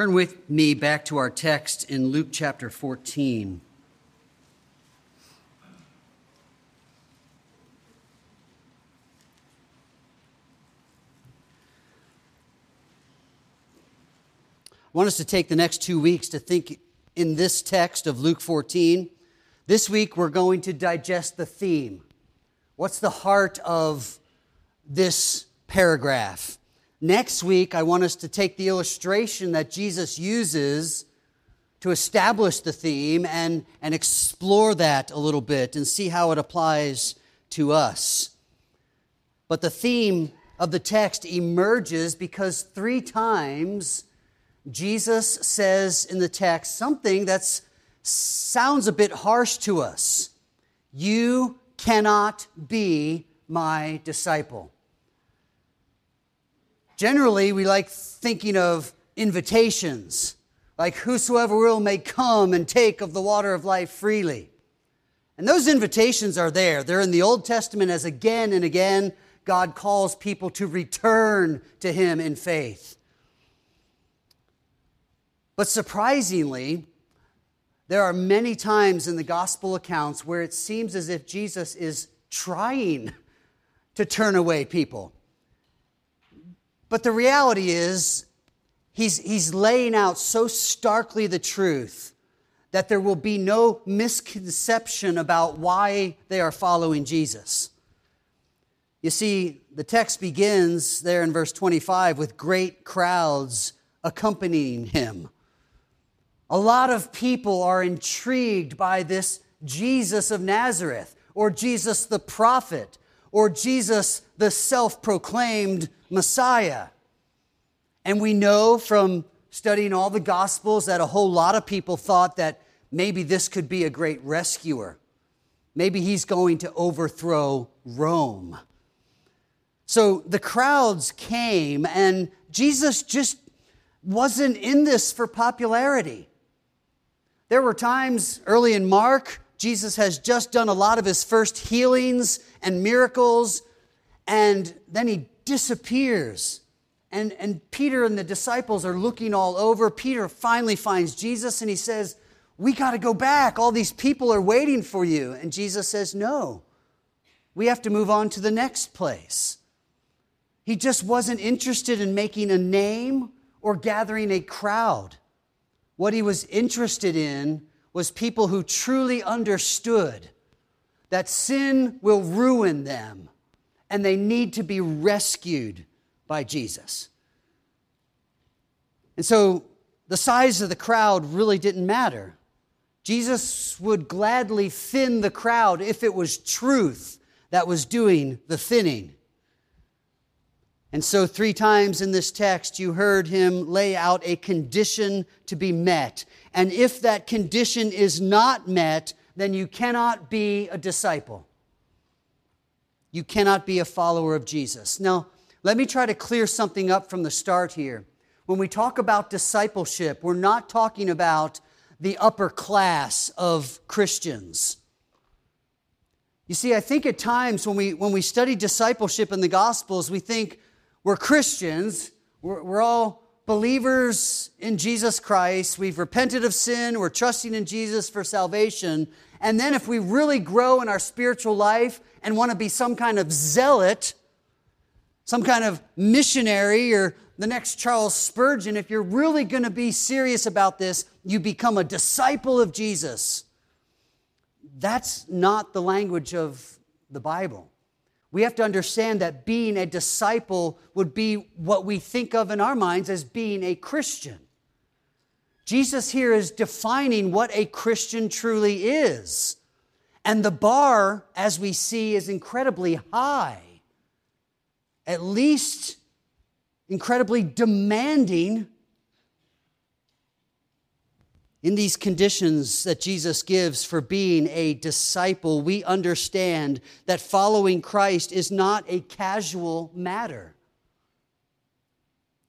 Turn with me back to our text in Luke chapter 14. I want us to take the next two weeks to think in this text of Luke 14. This week, we're going to digest the theme. What's the heart of this paragraph? Next week, I want us to take the illustration that Jesus uses to establish the theme and, and explore that a little bit and see how it applies to us. But the theme of the text emerges because three times Jesus says in the text something that sounds a bit harsh to us. You cannot be my disciple. Generally, we like thinking of invitations, like whosoever will may come and take of the water of life freely. And those invitations are there. They're in the Old Testament as again and again God calls people to return to Him in faith. But surprisingly, there are many times in the gospel accounts where it seems as if Jesus is trying to turn away people. But the reality is, he's, he's laying out so starkly the truth that there will be no misconception about why they are following Jesus. You see, the text begins there in verse 25 with great crowds accompanying him. A lot of people are intrigued by this Jesus of Nazareth, or Jesus the prophet, or Jesus the self proclaimed Messiah. And we know from studying all the Gospels that a whole lot of people thought that maybe this could be a great rescuer. Maybe he's going to overthrow Rome. So the crowds came, and Jesus just wasn't in this for popularity. There were times early in Mark, Jesus has just done a lot of his first healings and miracles, and then he disappears. And, and Peter and the disciples are looking all over. Peter finally finds Jesus and he says, We got to go back. All these people are waiting for you. And Jesus says, No, we have to move on to the next place. He just wasn't interested in making a name or gathering a crowd. What he was interested in was people who truly understood that sin will ruin them and they need to be rescued by Jesus. And so the size of the crowd really didn't matter. Jesus would gladly thin the crowd if it was truth that was doing the thinning. And so, three times in this text, you heard him lay out a condition to be met. And if that condition is not met, then you cannot be a disciple. You cannot be a follower of Jesus. Now, let me try to clear something up from the start here. When we talk about discipleship, we're not talking about the upper class of Christians. You see, I think at times when we, when we study discipleship in the Gospels, we think, we're Christians, we're, we're all believers in Jesus Christ, we've repented of sin, we're trusting in Jesus for salvation. And then, if we really grow in our spiritual life and want to be some kind of zealot, some kind of missionary, or the next Charles Spurgeon, if you're really going to be serious about this, you become a disciple of Jesus. That's not the language of the Bible. We have to understand that being a disciple would be what we think of in our minds as being a Christian. Jesus here is defining what a Christian truly is. And the bar, as we see, is incredibly high, at least incredibly demanding in these conditions that Jesus gives for being a disciple, we understand that following Christ is not a casual matter.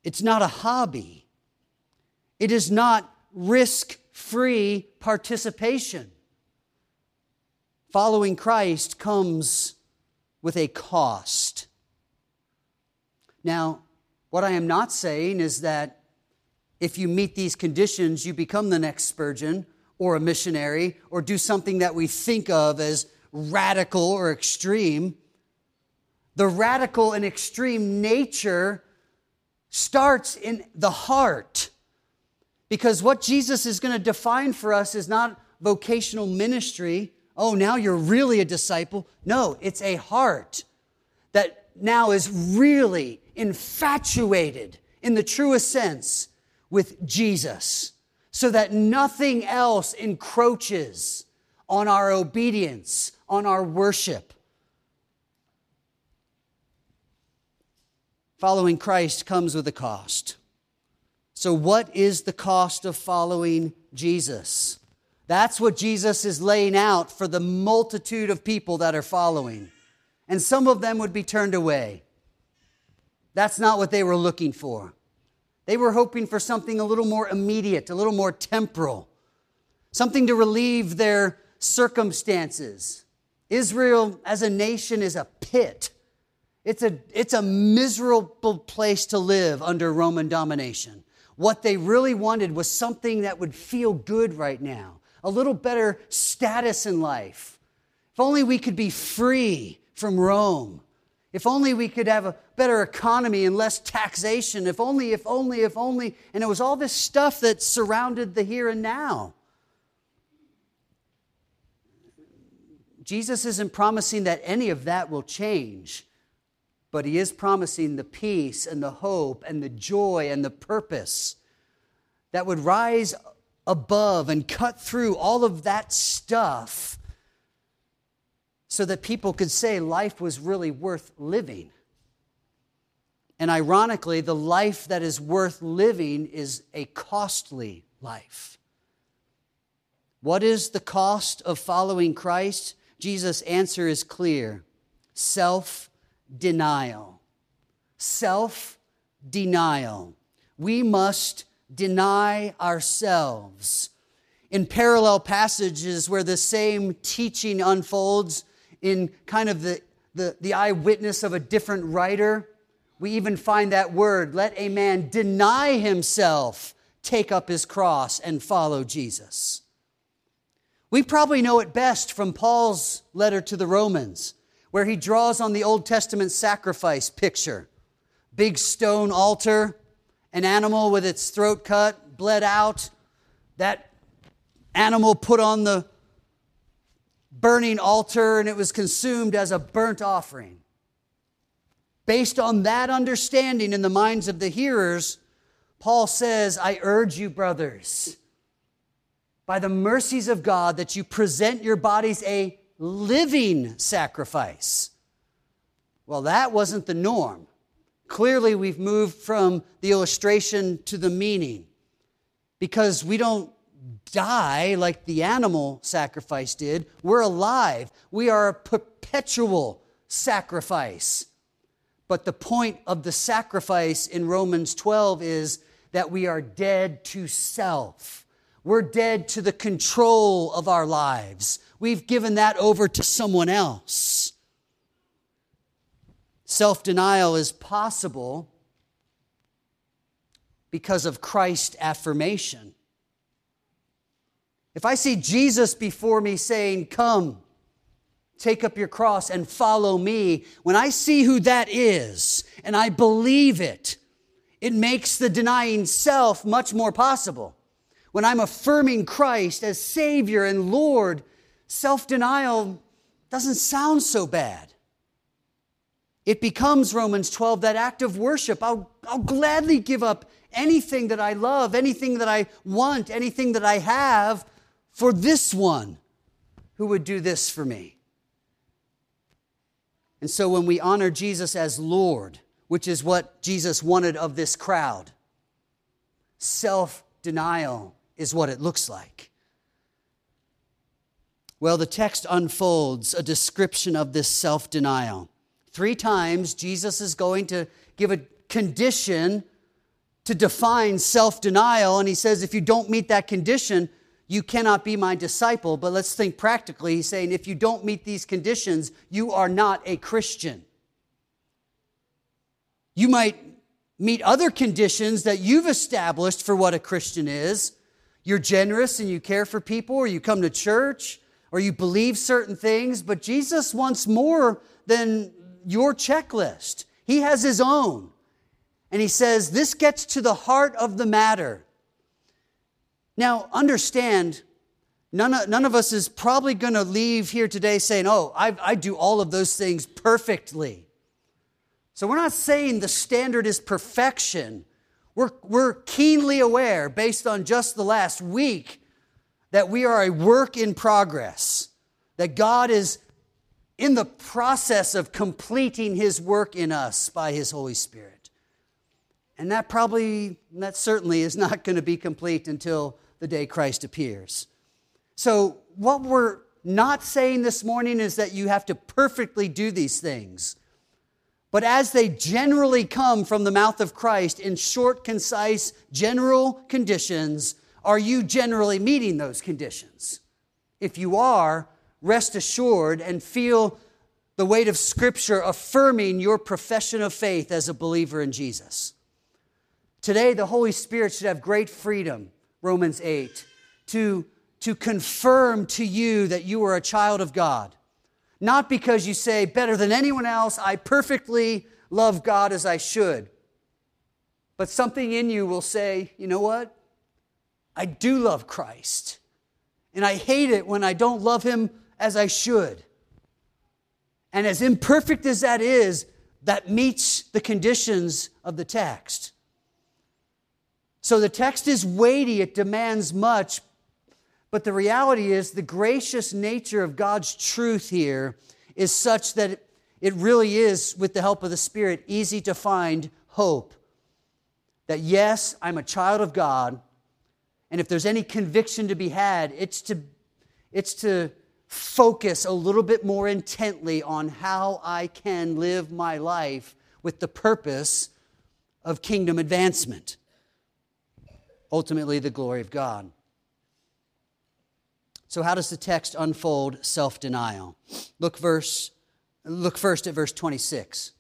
It's not a hobby. It is not risk free participation. Following Christ comes with a cost. Now, what I am not saying is that if you meet these conditions, you become the next Spurgeon or a missionary or do something that we think of as radical or extreme. The radical and extreme nature starts in the heart. Because what Jesus is going to define for us is not vocational ministry. Oh, now you're really a disciple. No, it's a heart that now is really infatuated in the truest sense with Jesus so that nothing else encroaches on our obedience, on our worship. Following Christ comes with a cost. So, what is the cost of following Jesus? That's what Jesus is laying out for the multitude of people that are following. And some of them would be turned away. That's not what they were looking for. They were hoping for something a little more immediate, a little more temporal, something to relieve their circumstances. Israel as a nation is a pit. It's a, it's a miserable place to live under Roman domination. What they really wanted was something that would feel good right now, a little better status in life. If only we could be free from Rome. If only we could have a better economy and less taxation. If only, if only, if only. And it was all this stuff that surrounded the here and now. Jesus isn't promising that any of that will change, but he is promising the peace and the hope and the joy and the purpose that would rise above and cut through all of that stuff so that people could say life was really worth living. And ironically, the life that is worth living is a costly life. What is the cost of following Christ? Jesus' answer is clear self denial. Self denial. We must deny ourselves. In parallel passages where the same teaching unfolds, in kind of the, the, the eyewitness of a different writer. We even find that word let a man deny himself, take up his cross, and follow Jesus. We probably know it best from Paul's letter to the Romans, where he draws on the Old Testament sacrifice picture big stone altar, an animal with its throat cut, bled out, that animal put on the burning altar and it was consumed as a burnt offering. Based on that understanding in the minds of the hearers, Paul says, I urge you, brothers, by the mercies of God, that you present your bodies a living sacrifice. Well, that wasn't the norm. Clearly, we've moved from the illustration to the meaning because we don't die like the animal sacrifice did. We're alive. We are a perpetual sacrifice. But the point of the sacrifice in Romans 12 is that we are dead to self. We're dead to the control of our lives. We've given that over to someone else. Self denial is possible because of Christ affirmation. If I see Jesus before me saying, Come, take up your cross and follow me, when I see who that is and I believe it, it makes the denying self much more possible. When I'm affirming Christ as Savior and Lord, self denial doesn't sound so bad. It becomes Romans 12, that act of worship. I'll, I'll gladly give up anything that I love, anything that I want, anything that I have for this one who would do this for me. And so when we honor Jesus as Lord, which is what Jesus wanted of this crowd, self denial is what it looks like. Well, the text unfolds a description of this self denial. Three times, Jesus is going to give a condition to define self denial, and he says, if you don't meet that condition, you cannot be my disciple. But let's think practically. He's saying, if you don't meet these conditions, you are not a Christian. You might meet other conditions that you've established for what a Christian is. You're generous and you care for people, or you come to church, or you believe certain things, but Jesus wants more than your checklist. He has his own. And he says, This gets to the heart of the matter. Now, understand, none of, none of us is probably going to leave here today saying, Oh, I, I do all of those things perfectly. So we're not saying the standard is perfection. We're, we're keenly aware, based on just the last week, that we are a work in progress, that God is in the process of completing his work in us by his Holy Spirit. And that probably, that certainly is not going to be complete until the day Christ appears. So, what we're not saying this morning is that you have to perfectly do these things. But as they generally come from the mouth of Christ in short, concise, general conditions, are you generally meeting those conditions? If you are, rest assured and feel the weight of Scripture affirming your profession of faith as a believer in Jesus. Today, the Holy Spirit should have great freedom, Romans 8, to, to confirm to you that you are a child of God not because you say, better than anyone else, I perfectly love God as I should. But something in you will say, you know what? I do love Christ. And I hate it when I don't love him as I should. And as imperfect as that is, that meets the conditions of the text. So the text is weighty, it demands much, but the reality is, the gracious nature of God's truth here is such that it really is, with the help of the Spirit, easy to find hope. That yes, I'm a child of God, and if there's any conviction to be had, it's to, it's to focus a little bit more intently on how I can live my life with the purpose of kingdom advancement. Ultimately, the glory of God. So how does the text unfold self-denial? Look verse look first at verse 26.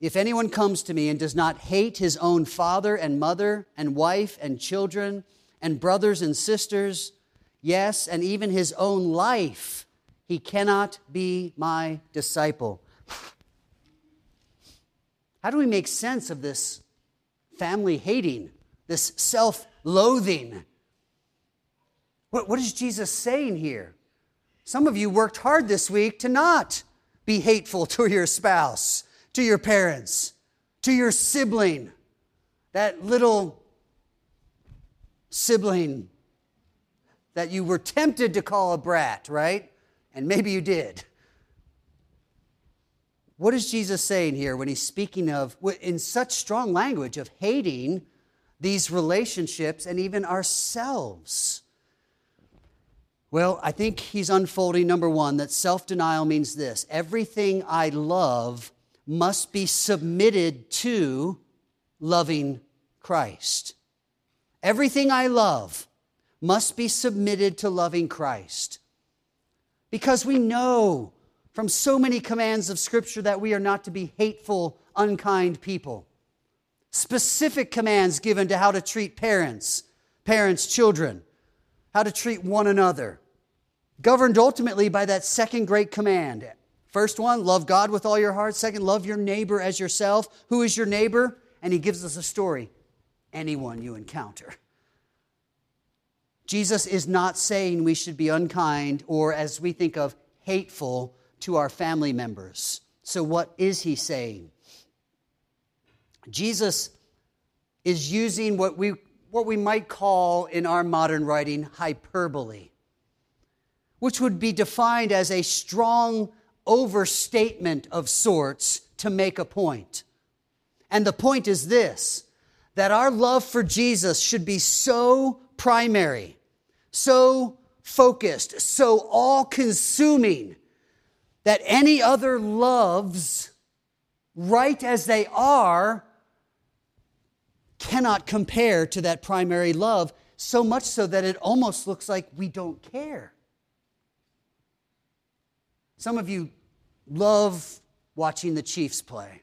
If anyone comes to me and does not hate his own father and mother and wife and children and brothers and sisters, yes, and even his own life, he cannot be my disciple. How do we make sense of this family hating, this self loathing? What, what is Jesus saying here? Some of you worked hard this week to not be hateful to your spouse, to your parents, to your sibling, that little sibling that you were tempted to call a brat, right? And maybe you did. What is Jesus saying here when he's speaking of, in such strong language, of hating these relationships and even ourselves? Well, I think he's unfolding number one that self denial means this everything I love must be submitted to loving Christ. Everything I love must be submitted to loving Christ. Because we know from so many commands of Scripture that we are not to be hateful, unkind people. Specific commands given to how to treat parents, parents, children, how to treat one another governed ultimately by that second great command. First one, love God with all your heart. Second, love your neighbor as yourself. Who is your neighbor? And he gives us a story anyone you encounter. Jesus is not saying we should be unkind or, as we think of, hateful to our family members. So, what is he saying? Jesus is using what we, what we might call in our modern writing hyperbole which would be defined as a strong overstatement of sorts to make a point. And the point is this that our love for Jesus should be so primary, so focused, so all consuming that any other loves, right as they are, cannot compare to that primary love, so much so that it almost looks like we don't care. Some of you love watching the Chiefs play.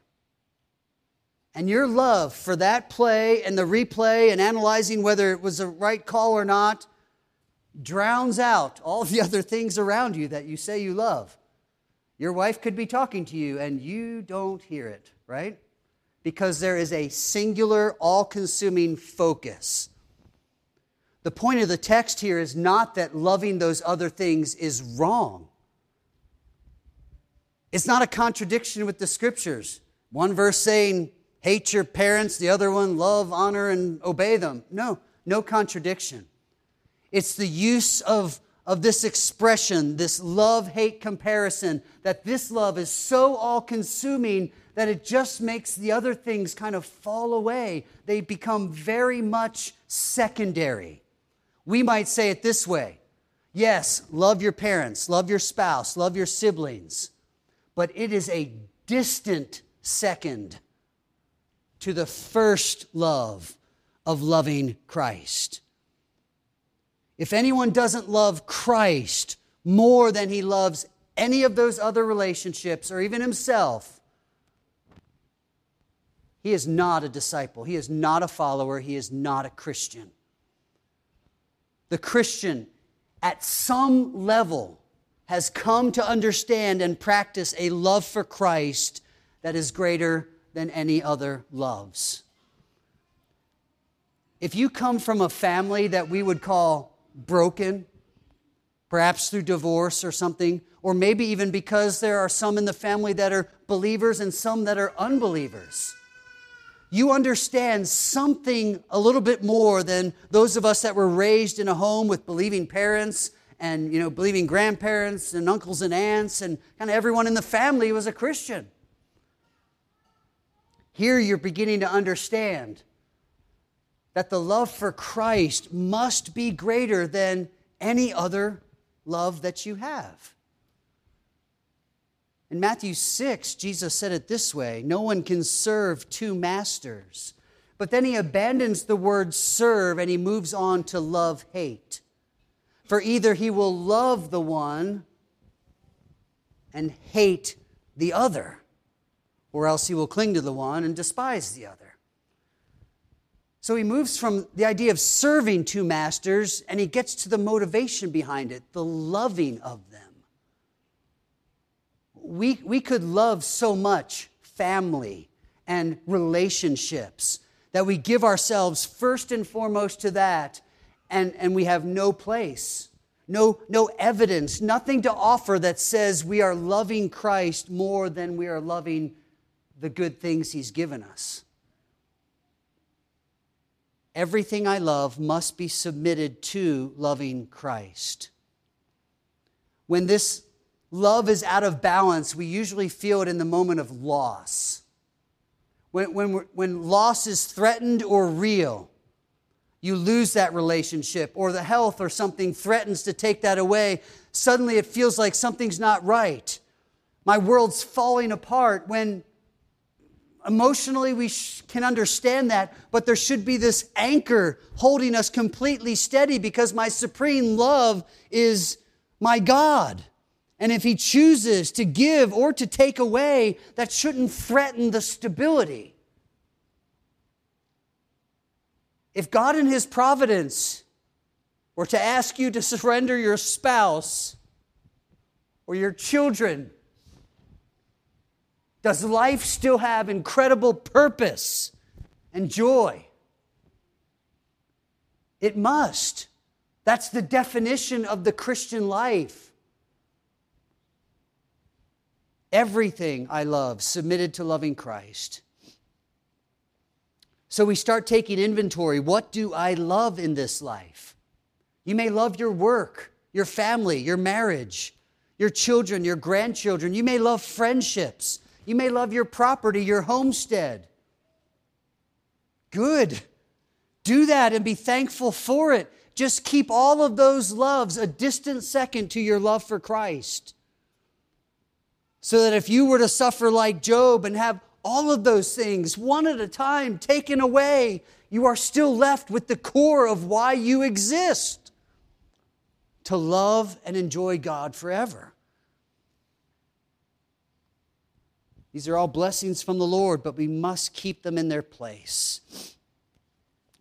And your love for that play and the replay and analyzing whether it was a right call or not drowns out all the other things around you that you say you love. Your wife could be talking to you and you don't hear it, right? Because there is a singular, all consuming focus. The point of the text here is not that loving those other things is wrong. It's not a contradiction with the scriptures. One verse saying, hate your parents, the other one, love, honor, and obey them. No, no contradiction. It's the use of, of this expression, this love hate comparison, that this love is so all consuming that it just makes the other things kind of fall away. They become very much secondary. We might say it this way Yes, love your parents, love your spouse, love your siblings but it is a distant second to the first love of loving Christ. If anyone doesn't love Christ more than he loves any of those other relationships or even himself, he is not a disciple. He is not a follower. He is not a Christian. The Christian, at some level, has come to understand and practice a love for Christ that is greater than any other loves. If you come from a family that we would call broken, perhaps through divorce or something, or maybe even because there are some in the family that are believers and some that are unbelievers, you understand something a little bit more than those of us that were raised in a home with believing parents and you know believing grandparents and uncles and aunts and kind of everyone in the family was a christian. Here you're beginning to understand that the love for christ must be greater than any other love that you have. In matthew 6 jesus said it this way no one can serve two masters. But then he abandons the word serve and he moves on to love hate. For either he will love the one and hate the other, or else he will cling to the one and despise the other. So he moves from the idea of serving two masters and he gets to the motivation behind it, the loving of them. We, we could love so much family and relationships that we give ourselves first and foremost to that and, and we have no place, no, no evidence, nothing to offer that says we are loving Christ more than we are loving the good things He's given us. Everything I love must be submitted to loving Christ. When this love is out of balance, we usually feel it in the moment of loss. When, when, when loss is threatened or real, you lose that relationship or the health or something threatens to take that away, suddenly it feels like something's not right. My world's falling apart when emotionally we can understand that, but there should be this anchor holding us completely steady because my supreme love is my God. And if He chooses to give or to take away, that shouldn't threaten the stability. If God in His providence were to ask you to surrender your spouse or your children, does life still have incredible purpose and joy? It must. That's the definition of the Christian life. Everything I love submitted to loving Christ. So we start taking inventory. What do I love in this life? You may love your work, your family, your marriage, your children, your grandchildren. You may love friendships. You may love your property, your homestead. Good. Do that and be thankful for it. Just keep all of those loves a distant second to your love for Christ. So that if you were to suffer like Job and have all of those things, one at a time, taken away, you are still left with the core of why you exist to love and enjoy God forever. These are all blessings from the Lord, but we must keep them in their place.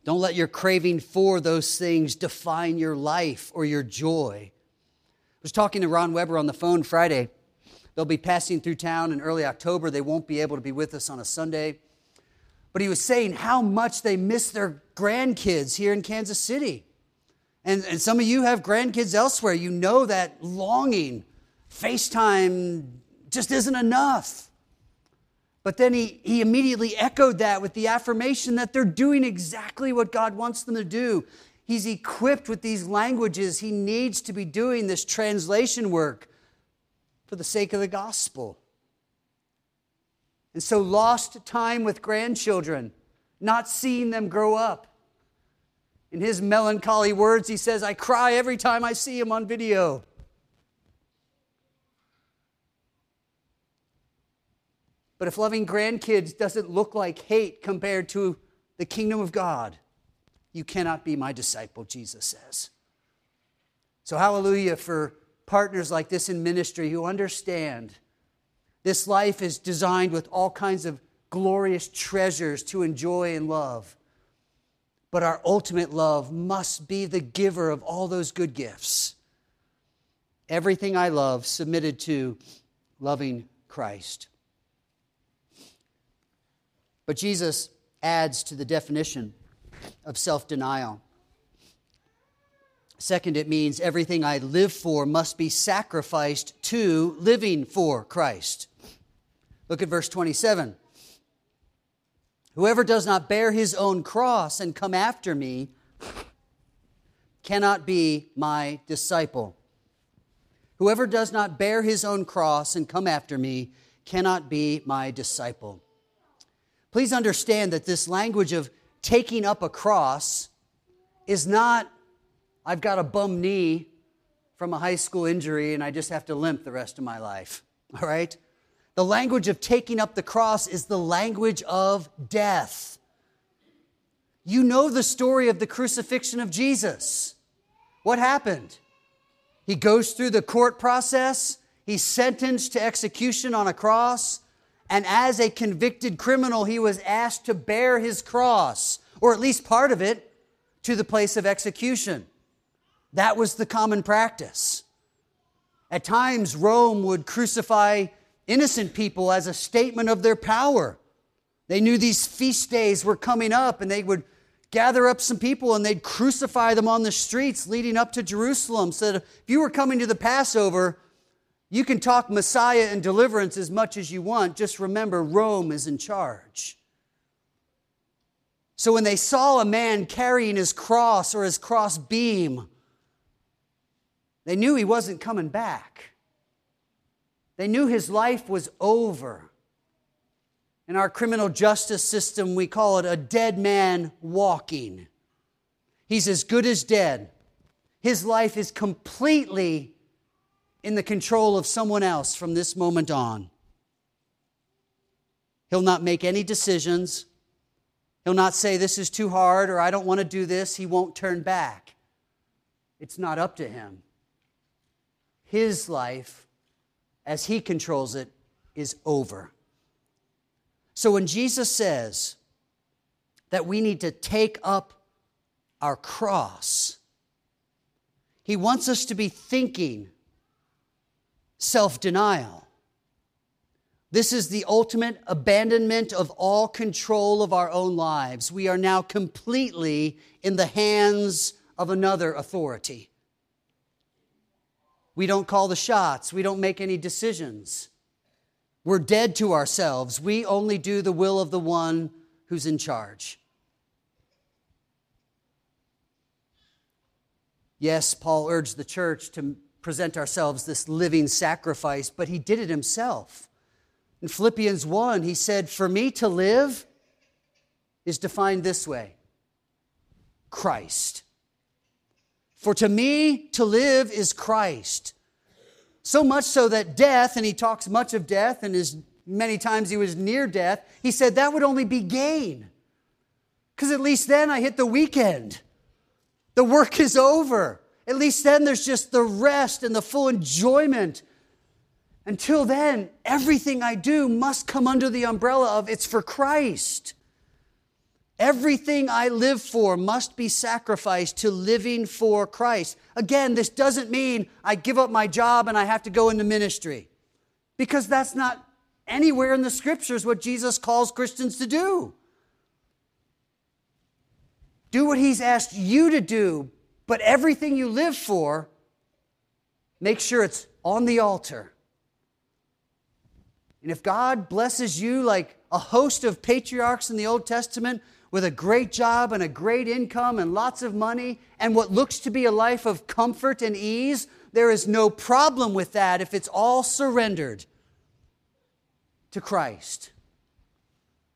Don't let your craving for those things define your life or your joy. I was talking to Ron Weber on the phone Friday. They'll be passing through town in early October. They won't be able to be with us on a Sunday. But he was saying how much they miss their grandkids here in Kansas City. And, and some of you have grandkids elsewhere. You know that longing. FaceTime just isn't enough. But then he, he immediately echoed that with the affirmation that they're doing exactly what God wants them to do. He's equipped with these languages. He needs to be doing this translation work for the sake of the gospel. And so, lost time with grandchildren, not seeing them grow up. In his melancholy words, he says, I cry every time I see him on video. But if loving grandkids doesn't look like hate compared to the kingdom of God, you cannot be my disciple, Jesus says. So, hallelujah for partners like this in ministry who understand this life is designed with all kinds of glorious treasures to enjoy and love. But our ultimate love must be the giver of all those good gifts. Everything I love submitted to loving Christ. But Jesus adds to the definition of self denial. Second, it means everything I live for must be sacrificed to living for Christ. Look at verse 27. Whoever does not bear his own cross and come after me cannot be my disciple. Whoever does not bear his own cross and come after me cannot be my disciple. Please understand that this language of taking up a cross is not, I've got a bum knee from a high school injury and I just have to limp the rest of my life. All right? The language of taking up the cross is the language of death. You know the story of the crucifixion of Jesus. What happened? He goes through the court process, he's sentenced to execution on a cross, and as a convicted criminal, he was asked to bear his cross, or at least part of it, to the place of execution. That was the common practice. At times, Rome would crucify innocent people as a statement of their power. They knew these feast days were coming up, and they would gather up some people and they'd crucify them on the streets leading up to Jerusalem. So if you were coming to the Passover, you can talk Messiah and deliverance as much as you want. Just remember, Rome is in charge. So when they saw a man carrying his cross or his cross beam, they knew he wasn't coming back. They knew his life was over. In our criminal justice system, we call it a dead man walking. He's as good as dead. His life is completely in the control of someone else from this moment on. He'll not make any decisions. He'll not say, This is too hard or I don't want to do this. He won't turn back. It's not up to him. His life, as he controls it, is over. So when Jesus says that we need to take up our cross, he wants us to be thinking self denial. This is the ultimate abandonment of all control of our own lives. We are now completely in the hands of another authority. We don't call the shots, we don't make any decisions. We're dead to ourselves. We only do the will of the one who's in charge. Yes, Paul urged the church to present ourselves this living sacrifice, but he did it himself. In Philippians 1, he said, For me to live is defined this way Christ. For to me to live is Christ. So much so that death, and he talks much of death, and as many times he was near death, he said that would only be gain. Because at least then I hit the weekend. The work is over. At least then there's just the rest and the full enjoyment. Until then, everything I do must come under the umbrella of it's for Christ. Everything I live for must be sacrificed to living for Christ. Again, this doesn't mean I give up my job and I have to go into ministry, because that's not anywhere in the scriptures what Jesus calls Christians to do. Do what He's asked you to do, but everything you live for, make sure it's on the altar. And if God blesses you like a host of patriarchs in the Old Testament with a great job and a great income and lots of money and what looks to be a life of comfort and ease, there is no problem with that if it's all surrendered to Christ.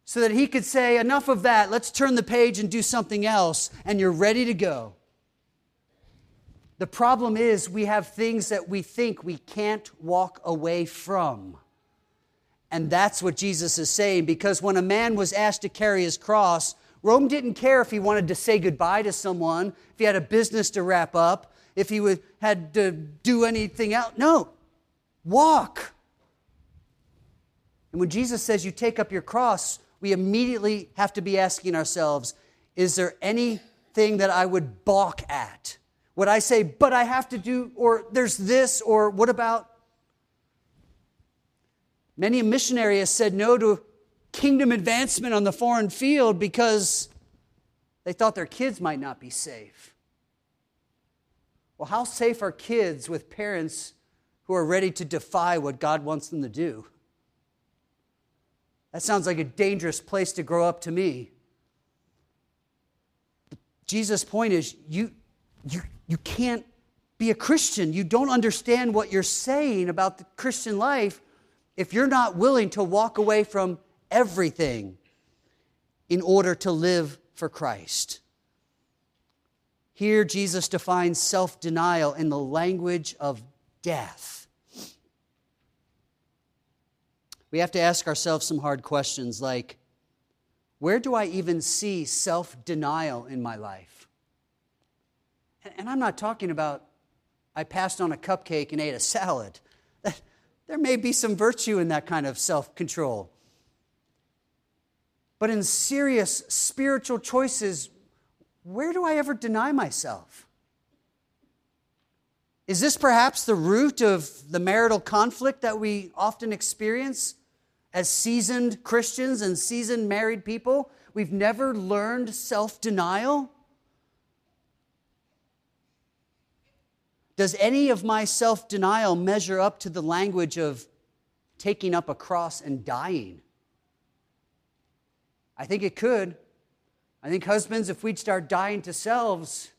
So that he could say, Enough of that, let's turn the page and do something else, and you're ready to go. The problem is, we have things that we think we can't walk away from. And that's what Jesus is saying, because when a man was asked to carry his cross, Rome didn't care if he wanted to say goodbye to someone, if he had a business to wrap up, if he would, had to do anything else. No, walk. And when Jesus says you take up your cross, we immediately have to be asking ourselves is there anything that I would balk at? Would I say, but I have to do, or there's this, or what about? Many a missionary has said no to kingdom advancement on the foreign field because they thought their kids might not be safe. Well, how safe are kids with parents who are ready to defy what God wants them to do? That sounds like a dangerous place to grow up to me. Jesus' point is you, you, you can't be a Christian. You don't understand what you're saying about the Christian life if you're not willing to walk away from everything in order to live for Christ. Here, Jesus defines self denial in the language of death. We have to ask ourselves some hard questions like where do I even see self denial in my life? And I'm not talking about I passed on a cupcake and ate a salad. There may be some virtue in that kind of self control. But in serious spiritual choices, where do I ever deny myself? Is this perhaps the root of the marital conflict that we often experience as seasoned Christians and seasoned married people? We've never learned self denial. Does any of my self denial measure up to the language of taking up a cross and dying? I think it could. I think husbands, if we'd start dying to selves,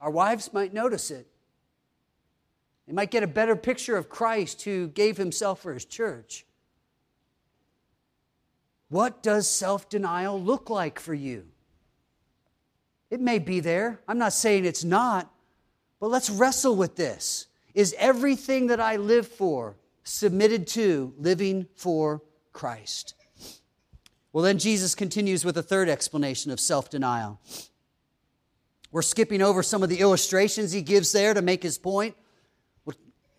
our wives might notice it. They might get a better picture of Christ who gave himself for his church. What does self denial look like for you? It may be there. I'm not saying it's not, but let's wrestle with this. Is everything that I live for submitted to living for Christ? Well, then Jesus continues with a third explanation of self denial. We're skipping over some of the illustrations he gives there to make his point.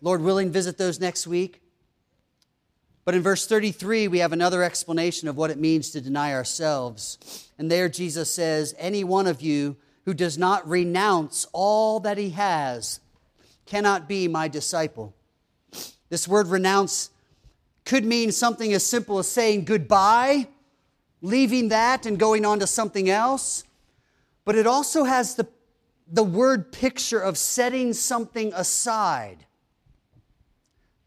Lord willing, visit those next week. But in verse 33, we have another explanation of what it means to deny ourselves. And there Jesus says, Any one of you who does not renounce all that he has cannot be my disciple. This word renounce could mean something as simple as saying goodbye leaving that and going on to something else, but it also has the, the word picture of setting something aside.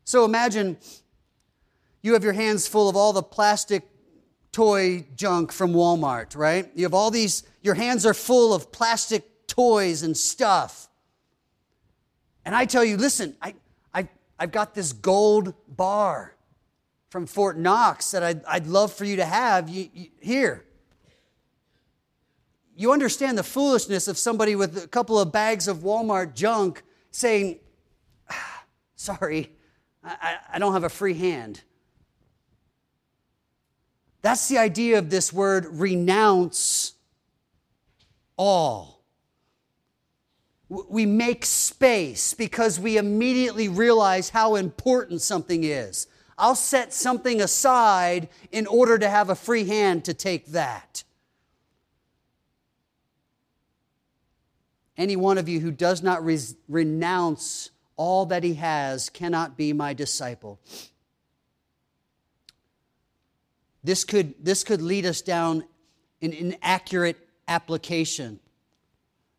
So imagine you have your hands full of all the plastic toy junk from Walmart, right? You have all these, your hands are full of plastic toys and stuff. And I tell you, listen, I, I, I've got this gold bar from Fort Knox that I'd, I'd love for you to have you, you, here. You understand the foolishness of somebody with a couple of bags of Walmart junk saying, Sorry, I, I don't have a free hand. That's the idea of this word renounce all. We make space because we immediately realize how important something is. I'll set something aside in order to have a free hand to take that. Any one of you who does not renounce all that he has cannot be my disciple. This could, this could lead us down an inaccurate application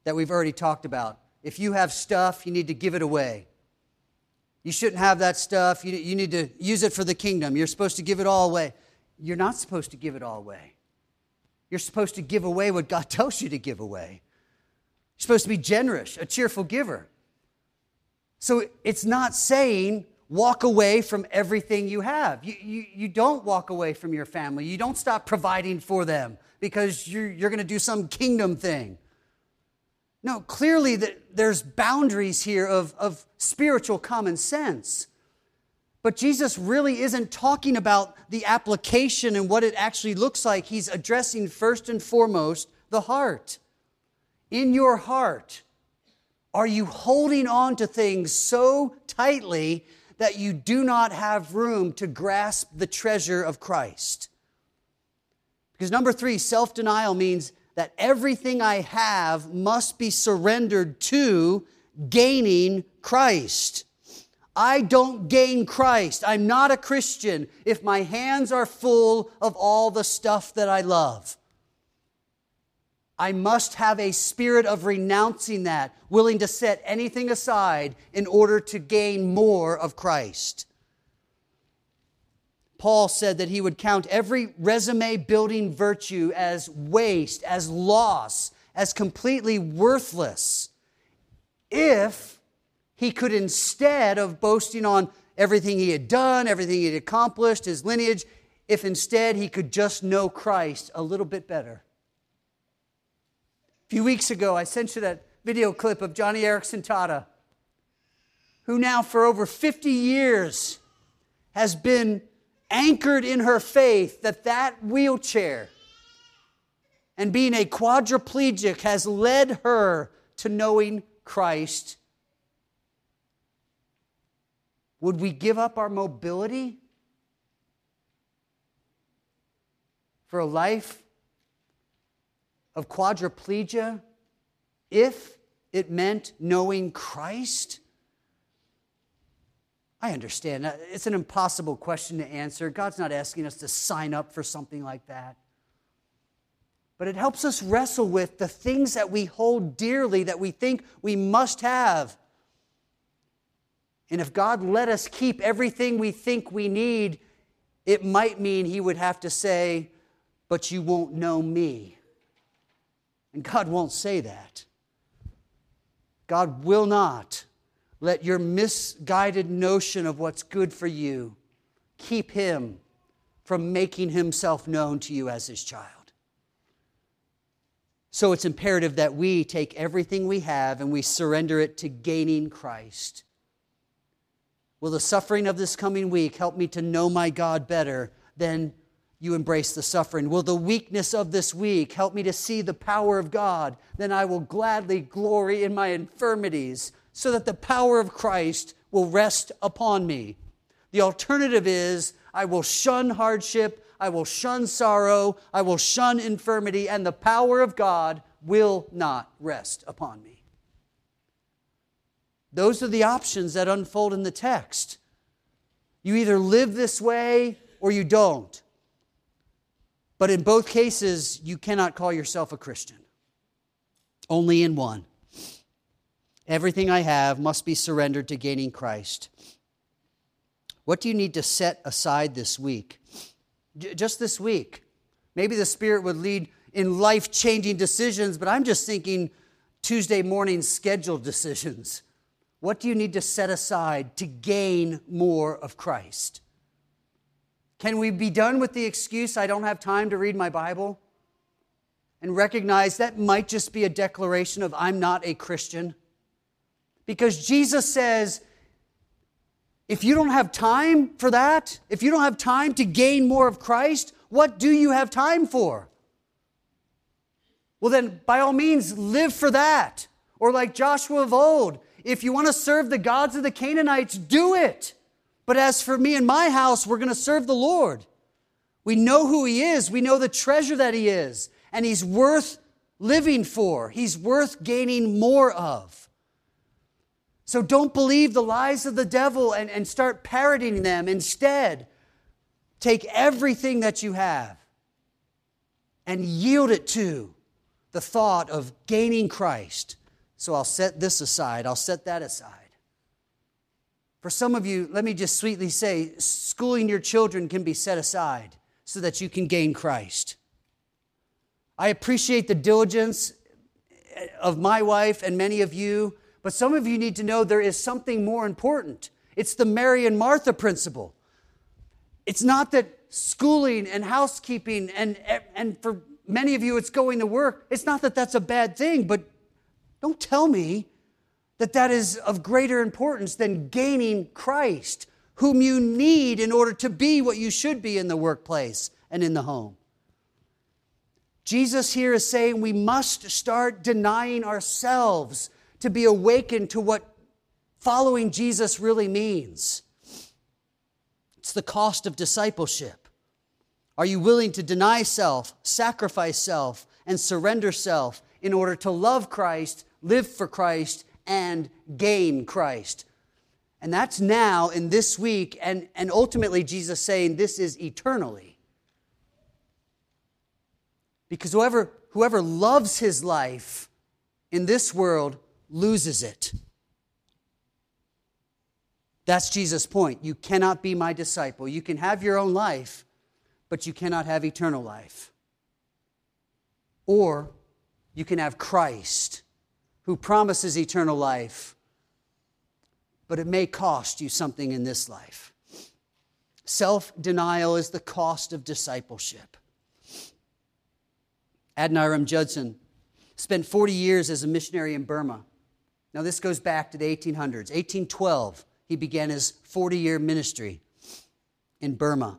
that we've already talked about. If you have stuff, you need to give it away. You shouldn't have that stuff. You, you need to use it for the kingdom. You're supposed to give it all away. You're not supposed to give it all away. You're supposed to give away what God tells you to give away. You're supposed to be generous, a cheerful giver. So it's not saying walk away from everything you have. You, you, you don't walk away from your family. You don't stop providing for them because you're, you're going to do some kingdom thing. No, clearly that there's boundaries here of, of spiritual common sense. But Jesus really isn't talking about the application and what it actually looks like. He's addressing first and foremost the heart. In your heart, are you holding on to things so tightly that you do not have room to grasp the treasure of Christ. Because number three, self denial means that everything I have must be surrendered to gaining Christ. I don't gain Christ. I'm not a Christian if my hands are full of all the stuff that I love. I must have a spirit of renouncing that, willing to set anything aside in order to gain more of Christ. Paul said that he would count every resume building virtue as waste, as loss, as completely worthless if he could, instead of boasting on everything he had done, everything he had accomplished, his lineage, if instead he could just know Christ a little bit better. A few weeks ago, I sent you that video clip of Joni Eareckson Tada, who now for over 50 years has been anchored in her faith that that wheelchair and being a quadriplegic has led her to knowing Christ. Would we give up our mobility for a life of quadriplegia if it meant knowing Christ? I understand. It's an impossible question to answer. God's not asking us to sign up for something like that. But it helps us wrestle with the things that we hold dearly, that we think we must have. And if God let us keep everything we think we need, it might mean He would have to say, But you won't know me. And God won't say that. God will not let your misguided notion of what's good for you keep him from making himself known to you as his child. So it's imperative that we take everything we have and we surrender it to gaining Christ. Will the suffering of this coming week help me to know my God better than you embrace the suffering? Will the weakness of this week help me to see the power of God? Then I will gladly glory in my infirmities so that the power of Christ will rest upon me. The alternative is I will shun hardship, I will shun sorrow, I will shun infirmity, and the power of God will not rest upon me. Those are the options that unfold in the text. You either live this way or you don't. But in both cases, you cannot call yourself a Christian. Only in one. Everything I have must be surrendered to gaining Christ. What do you need to set aside this week? just this week. Maybe the Spirit would lead in life changing decisions, but I'm just thinking Tuesday morning scheduled decisions. What do you need to set aside to gain more of Christ? Can we be done with the excuse, I don't have time to read my Bible? And recognize that might just be a declaration of, I'm not a Christian? Because Jesus says, if you don't have time for that, if you don't have time to gain more of Christ, what do you have time for? Well, then, by all means, live for that. Or like Joshua of old, if you want to serve the gods of the Canaanites, do it. But as for me and my house, we're going to serve the Lord. We know who He is, we know the treasure that He is, and He's worth living for, He's worth gaining more of. So don't believe the lies of the devil and, and start parroting them. Instead, take everything that you have and yield it to the thought of gaining Christ. So I'll set this aside, I'll set that aside. For some of you, let me just sweetly say schooling your children can be set aside so that you can gain Christ. I appreciate the diligence eh, of my wife and many of you, but some of you need to know there is something more important. It's the Mary and Martha principle. It's not that schooling and housekeeping, and, eh, and for many of you, it's going to work. It's not that that's a bad thing, but don't tell me that that is of greater importance than gaining Christ, whom you need in order to be what you should be in the workplace and in the home. Jesus here is saying we must start denying ourselves to be awakened to what following Jesus really means. It's the cost of discipleship. Are you willing to deny self, sacrifice self, and surrender self in order to love Christ, live for Christ, and gain Christ. And that's now in this week, and, and ultimately, Jesus saying this is eternally. Because whoever, whoever loves his life in this world loses it. That's Jesus' point. You cannot be my disciple. You can have your own life, but you cannot have eternal life. Or you can have Christ who promises eternal life, but it may cost you something in this life. Self denial is the cost of discipleship. Adoniram Judson spent 40 years as a missionary in Burma. Now, this goes back to the 1800s. 1812, he began his 40 year ministry in Burma.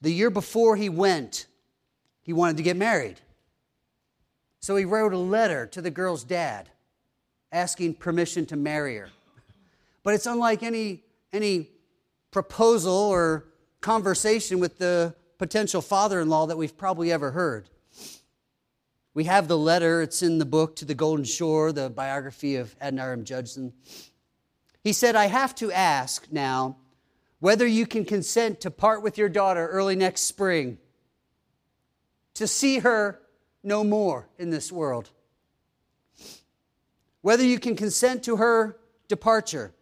The year before he went, he wanted to get married. So he wrote a letter to the girl's dad asking permission to marry her. But it's unlike any, any proposal or conversation with the potential father in law that we've probably ever heard. We have the letter, it's in the book to the Golden Shore, the biography of Adoniram Judson. He said, I have to ask now whether you can consent to part with your daughter early next spring, to see her no more in this world. Whether you can consent to her departure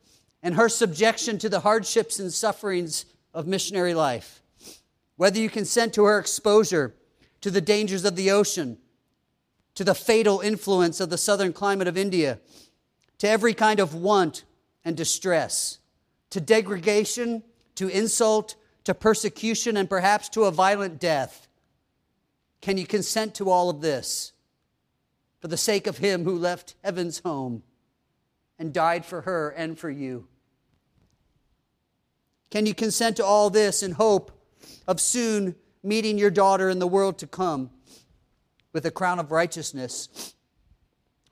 and her subjection to the hardships and sufferings of missionary life, whether you consent to her exposure to the dangers of the ocean, to the fatal influence of the southern climate of India, to every kind of want and distress, to degradation, to insult, to persecution, and perhaps to a violent death can you consent to all of this for the sake of him who left heaven's home and died for her and for you? Can you consent to all this in hope of soon meeting your daughter in the world to come with a crown of righteousness,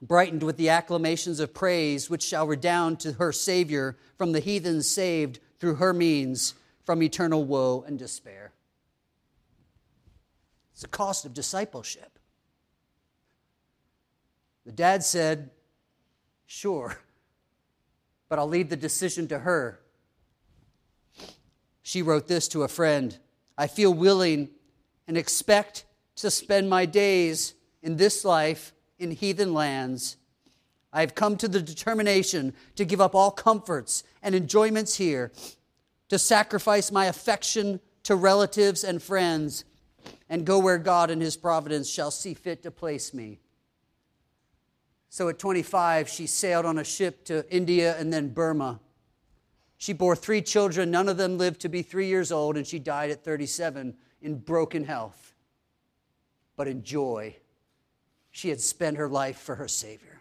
brightened with the acclamations of praise which shall redound to her Savior from the heathens saved through her means from eternal woe and despair? It's the cost of discipleship. The dad said, Sure, but I'll leave the decision to her. She wrote this to a friend I feel willing and expect to spend my days in this life in heathen lands. I have come to the determination to give up all comforts and enjoyments here, to sacrifice my affection to relatives and friends and go where God in His providence shall see fit to place me. So at 25, she sailed on a ship to India and then Burma. She bore three children, none of them lived to be three years old, and she died at 37 in broken health. But in joy, she had spent her life for her Savior.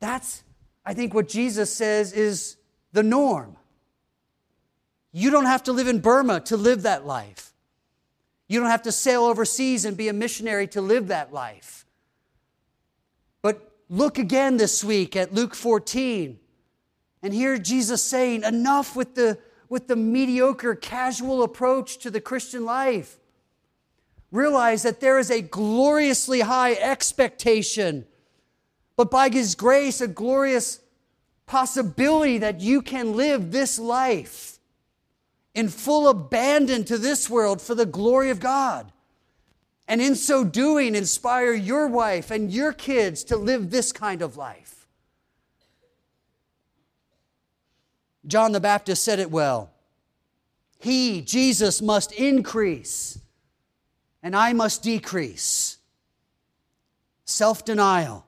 That's, I think, what Jesus says is the norm. You don't have to live in Burma to live that life. You don't have to sail overseas and be a missionary to live that life. But look again this week at Luke 14 and hear Jesus saying, Enough with the, with the mediocre, casual approach to the Christian life. Realize that there is a gloriously high expectation, but by His grace, a glorious possibility that you can live this life in full abandon to this world for the glory of God. And in so doing, inspire your wife and your kids to live this kind of life. John the Baptist said it well. He, Jesus, must increase, and I must decrease. Self denial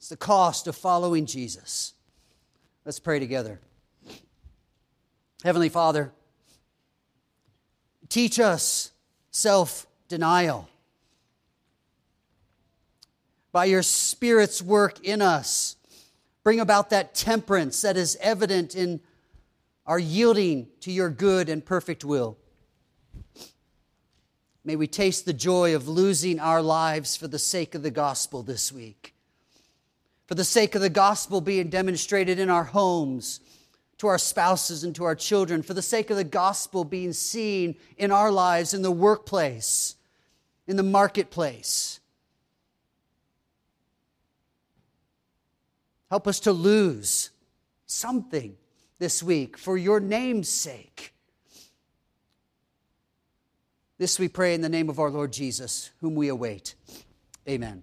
is the cost of following Jesus. Let's pray together. Heavenly Father, teach us self denial. By your Spirit's work in us, bring about that temperance that is evident in our yielding to your good and perfect will. May we taste the joy of losing our lives for the sake of the gospel this week. For the sake of the gospel being demonstrated in our homes, to our spouses and to our children, for the sake of the gospel being seen in our lives, in the workplace, in the marketplace. Help us to lose something this week for your name's sake. This we pray in the name of our Lord Jesus, whom we await. Amen.